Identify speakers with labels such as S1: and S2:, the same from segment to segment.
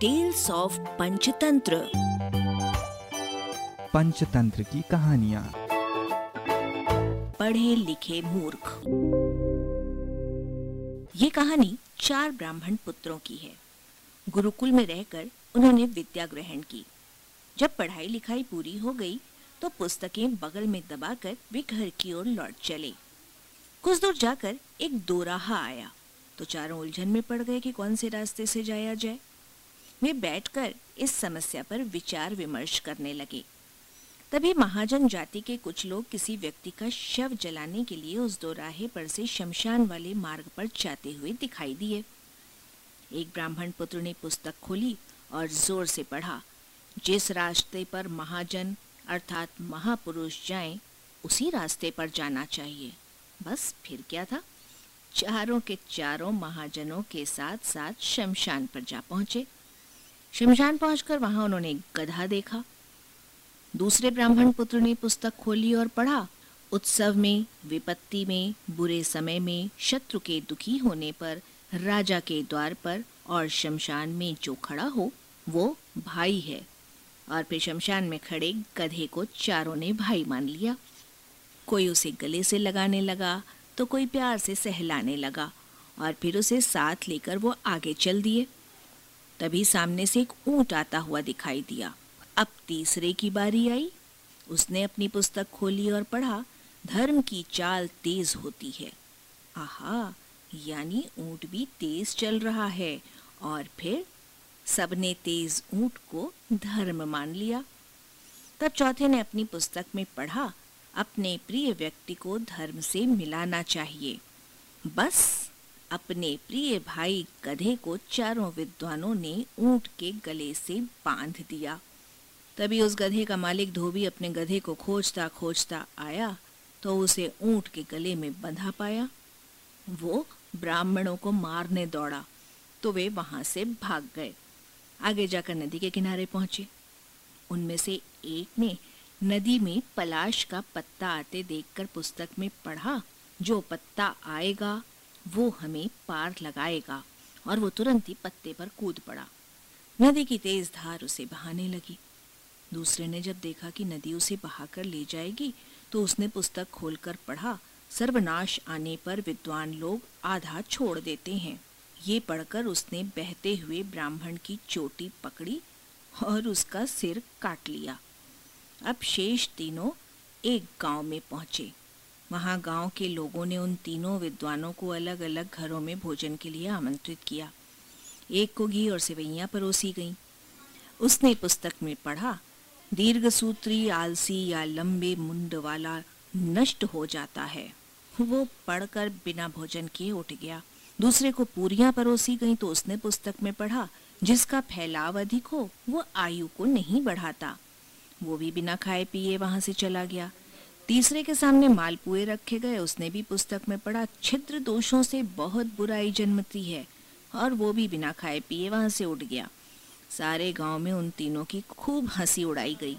S1: Tales of Panchatantra
S2: Panchatantra की कहानियाँ।
S1: पढ़े लिखे मूर्ख। ये कहानी चार ब्राह्मण पुत्रों की है। गुरुकुल में रहकर उन्होंने विद्या ग्रहण की। जब पढ़ाई लिखाई पूरी हो गई तो पुस्तकें बगल में दबाकर वे घर की ओर लौट चले। कुछ दूर जाकर एक दोराहा आया। तो चारों उलझन में पड़ गए कि कौन से रास्ते से जाया जाए। वे बैठकर इस समस्या पर विचार विमर्श करने लगे। तभी महाजन जाति के कुछ लोग किसी व्यक्ति का शव जलाने के लिए उस दोराहे पर से शमशान वाले मार्ग पर जाते हुए दिखाई दिए। एक ब्राह्मण पुत्र ने पुस्तक खोली और ज़ोर से पढ़ा जिस रास्ते पर महाजन अर्थात महापुरुष जाएँ, उसी रास्ते पर जाना चाहिए। बस फिर क्या था? चारों के चारों महाजनों के साथ साथ शमशान पर जा पहुँचे। शमशान पहुंचकर वहाँ उन्होंने गधा देखा। दूसरे ब्राह्मण पुत्र ने पुस्तक खोली और पढ़ा, उत्सव में, विपत्ति में, बुरे समय में, शत्रु के दुखी होने पर, राजा के द्वार पर और शमशान में जो खड़ा हो, वो भाई है। और फिर शमशान में खड़े गधे को चारों ने भाई मान लिया। कोई उसे गले से लगाने लगा तो कोई प्यार से सहलाने लगा, और फिर उसे साथ लेकर वो आगे चल दिए। तभी सामने से एक ऊँट आता हुआ दिखाई दिया। अब तीसरे की बारी आई। उसने अपनी पुस्तक खोली और पढ़ा, धर्म की चाल तेज होती है। आहा, यानी ऊँट भी तेज चल रहा है। और फिर सबने तेज ऊँट को धर्म मान लिया। तब चौथे ने अपनी पुस्तक में पढ़ा, अपने प्रिय व्यक्ति को धर्म से मिलाना चाहिए। बस अपने प्रिय भाई गधे को चारों विद्वानों ने ऊँट के गले से बाँध दिया। तभी उस गधे का मालिक धोबी अपने गधे को खोजता खोजता आया तो उसे ऊँट के गले में बंधा पाया। वो ब्राह्मणों को मारने दौड़ा तो वे वहाँ से भाग गए। आगे जाकर नदी के किनारे पहुँचे। उनमें से एक ने नदी में पलाश का पत्ता आते देखकर पुस्तक में पढ़ा, जो पत्ता आएगा वो हमें पार लगाएगा और वो तुरंत ही पत्ते पर कूद पड़ा। नदी की तेज धार उसे बहाने लगी। दूसरे ने जब देखा कि नदी उसे बहाकर ले जाएगी तो उसने पुस्तक खोलकर पढ़ा, सर्वनाश आने पर विद्वान लोग आधा छोड़ देते हैं। ये पढ़कर उसने बहते हुए ब्राह्मण की चोटी पकड़ी और उसका सिर काट लिया। अब शेष तीनों एक गाँव में पहुँचे। वहाँ गाँव के लोगों ने उन तीनों विद्वानों को अलग अलग घरों में भोजन के लिए आमंत्रित किया। एक को घी और सेवैयां परोसी गईं। उसने पुस्तक में पढ़ा, दीर्घ सूत्री, आलसी या लंबे मुंड वाला नष्ट हो जाता है। वो पढ़कर बिना भोजन किए उठ गया। दूसरे को पूरियाँ परोसी गईं तो उसने पुस्तक में पढ़ा, जिसका फैलाव अधिक हो, वो आयु को नहीं बढ़ाता। वो भी बिना खाए पिए वहाँ से चला गया। तीसरे के सामने मालपुए रखे गए। उसने भी पुस्तक में पढ़ा, छिद्र दोषों से बहुत बुराई जन्मती है और वो भी बिना खाए पिए वहाँ से उठ गया। सारे गाँव में उन तीनों की खूब हँसी उड़ाई गई।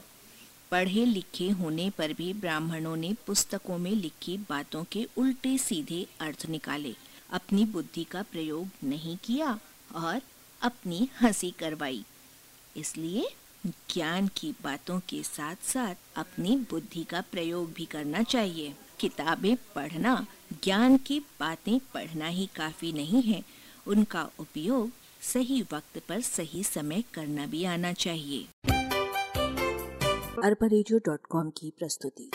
S1: पढ़े लिखे होने पर भी ब्राह्मणों ने पुस्तकों में लिखी बातों के उल्टे सीधे अर्थ निकाले। अपनी बुद्धि का प्रयोग नहीं किया और अपनी हँसी करवाई। इसलिए ज्ञान की बातों के साथ साथ अपनी बुद्धि का प्रयोग भी करना चाहिए। किताबें पढ़ना, ज्ञान की बातें पढ़ना ही काफ़ी नहीं है। उनका उपयोग सही वक्त पर सही समय करना भी आना चाहिए।
S3: अरबा की प्रस्तुति।